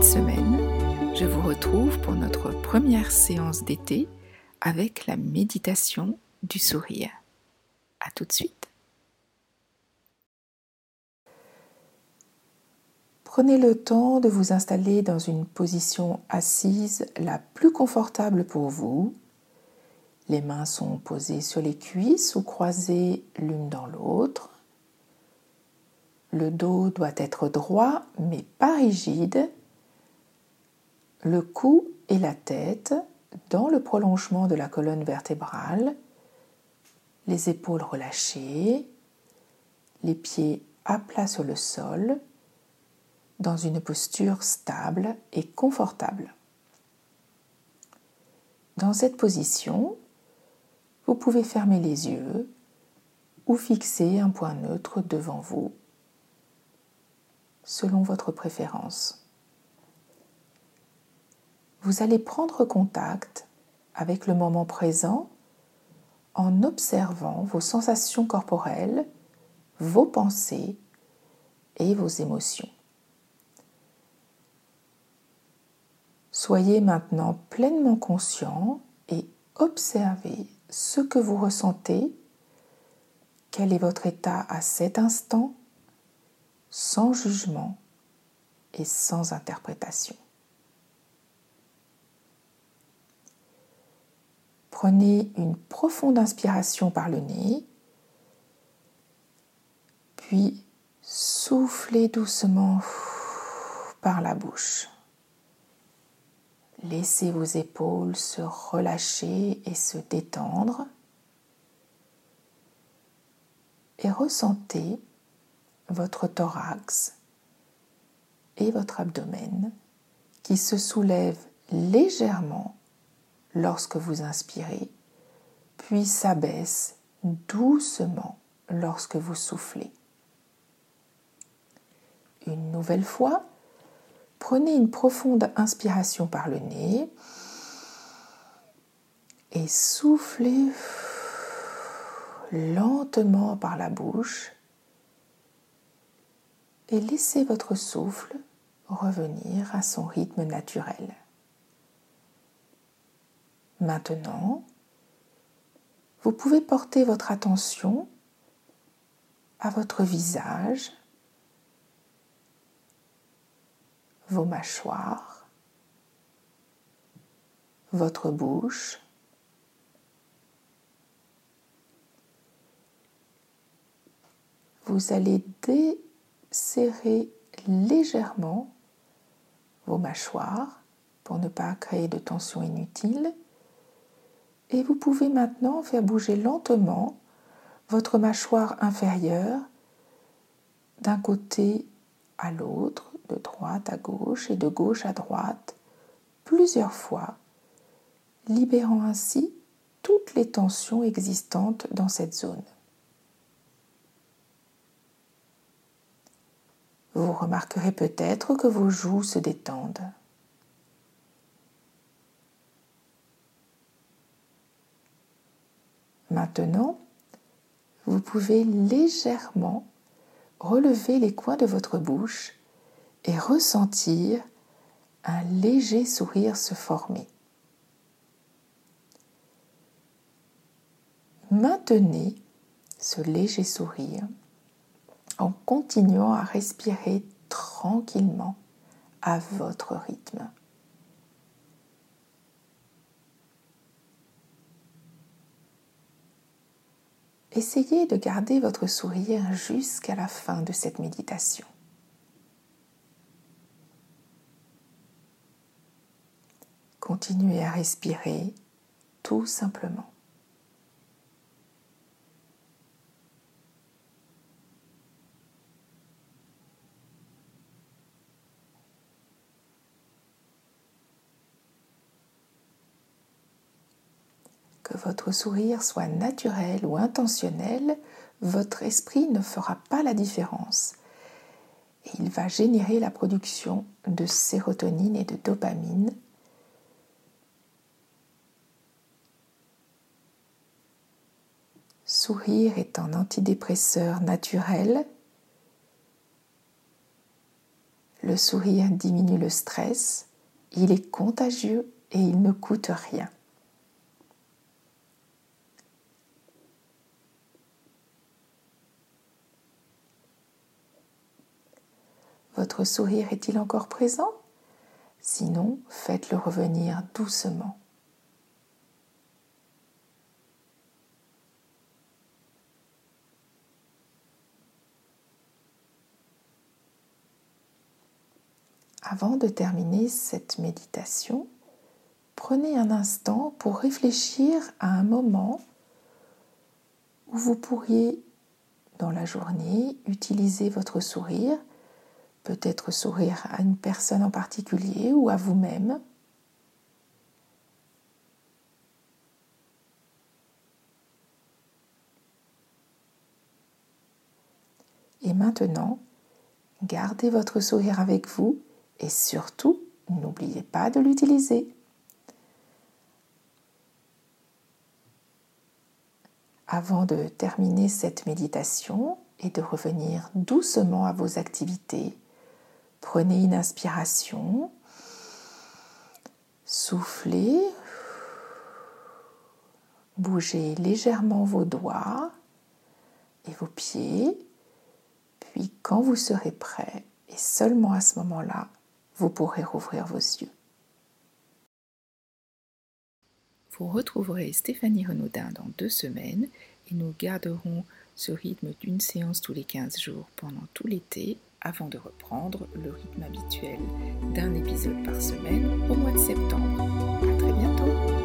Cette semaine, je vous retrouve pour notre première séance d'été avec la méditation du sourire. A tout de suite. Prenez le temps de vous installer dans une position assise la plus confortable pour vous. Les mains sont posées sur les cuisses ou croisées l'une dans l'autre. Le dos doit être droit mais pas rigide. Le cou et la tête dans le prolongement de la colonne vertébrale. Les épaules relâchées. Les pieds à plat sur le sol dans une posture stable et confortable. Dans cette position, vous pouvez fermer les yeux ou fixer un point neutre devant vous selon votre préférence. Vous allez prendre contact avec le moment présent en observant vos sensations corporelles, vos pensées et vos émotions. Soyez maintenant pleinement conscient et observez ce que vous ressentez, quel est votre état à cet instant, sans jugement et sans interprétation. Prenez une profonde inspiration par le nez, puis soufflez doucement par la bouche. Laissez vos épaules se relâcher et se détendre. Et ressentez votre thorax et votre abdomen qui se soulèvent légèrement lorsque vous inspirez, puis s'abaissent doucement lorsque vous soufflez. Une nouvelle fois, Prenez une profonde inspiration par le nez et soufflez lentement par la bouche et laissez votre souffle revenir à son rythme naturel. Maintenant, vous pouvez porter votre attention à votre visage vos mâchoires, votre bouche, vous allez desserrer légèrement vos mâchoires pour ne pas créer de tension inutile. Et vous pouvez maintenant faire bouger lentement votre mâchoire inférieure d'un côté à l'autre de droite à gauche et de gauche à droite plusieurs fois, libérant ainsi toutes les tensions existantes dans cette zone. Vous remarquerez peut-être que vos joues se détendent. Maintenant, vous pouvez légèrement relever les coins de votre bouche et ressentir un léger sourire se former. Maintenez ce léger sourire en continuant à respirer tranquillement à votre rythme. Essayez de garder votre sourire jusqu'à la fin de cette méditation. Continuez à respirer tout simplement. Votre sourire soit naturel ou intentionnel, votre esprit ne fera pas la différence. Et il va générer la production de sérotonine et de dopamine Sourire est un antidépresseur naturel. Le sourire diminue le stress, il est contagieux et il ne coûte rien. Votre sourire est-il encore présent? Sinon, faites-le revenir doucement. Avant de terminer cette méditation, prenez un instant pour réfléchir à un moment où vous pourriez, dans la journée, utiliser votre sourire peut-être sourire à une personne en particulier ou à vous-même. Et maintenant, gardez votre sourire avec vous et surtout, n'oubliez pas de l'utiliser. Avant de terminer cette méditation et de revenir doucement à vos activités, Prenez une inspiration, soufflez, bougez légèrement vos doigts et vos pieds, puis quand vous serez prêt, et seulement à ce moment-là, vous pourrez rouvrir vos yeux. Vous retrouverez Stéphanie Renaudin dans deux semaines et nous garderons ce rythme d'une séance tous les 15 jours pendant tout l'été avant de reprendre le rythme habituel d'un épisode par semaine au mois de septembre. À très bientôt!